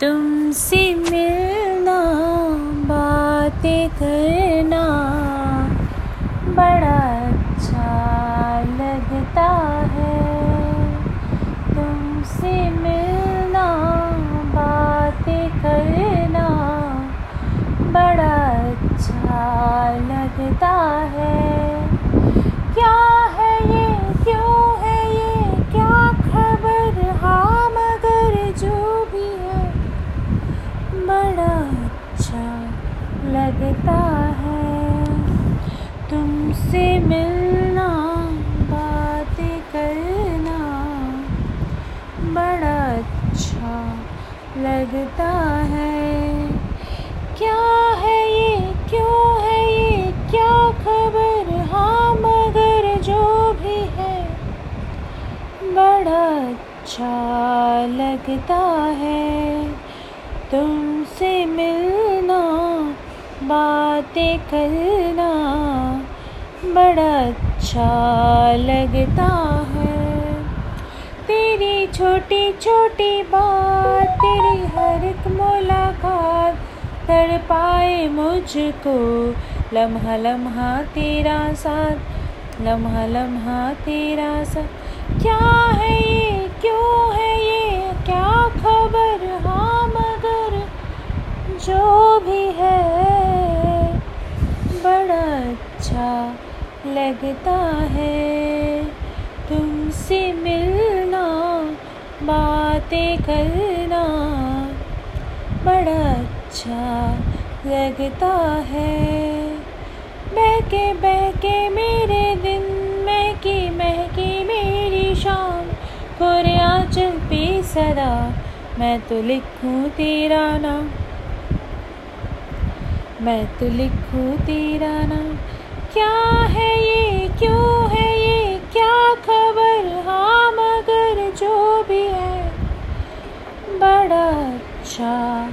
तुमसे मिलना, बातें करना बड़ा अच्छा लगता है। तुमसे मिलना, बातें करना बड़ा अच्छा लगता है। लगता है तुमसे मिलना, बातें करना बड़ा अच्छा लगता है। क्या है ये, क्यों है ये, क्या खबर? हाँ मगर जो भी है, बड़ा अच्छा लगता है तुमसे मिलना। बातें करना बड़ा अच्छा लगता है। तेरी छोटी छोटी बात तेरी हर एक मुलाकात तड़ पाए मुझको। लम्हा लम्हा तेरा साथ, लम्हा लम्हा तेरा साथ। क्या है ये, क्यों है लगता है तुमसे मिलना, बातें करना बड़ा अच्छा लगता है। बहके बहके मेरे दिन, महकी महकी मेरी शाम। कोरे आंचल पे सदा मैं तो लिखूं तेरा नाम। मैं तो लिखूं तेरा नाम। क्या है ये? क्यों है ये? क्या खबर? हाँ मगर जो भी है, बड़ा अच्छा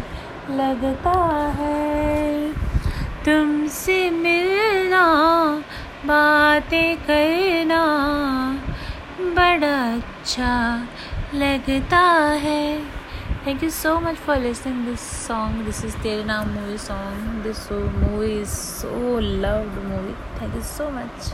लगता है। तुमसे मिलना, बातें करना, बड़ा अच्छा लगता है। Thank you so much for listening this song. This is Tere Naam movie song. This movie is so loved movie. Thank you so much.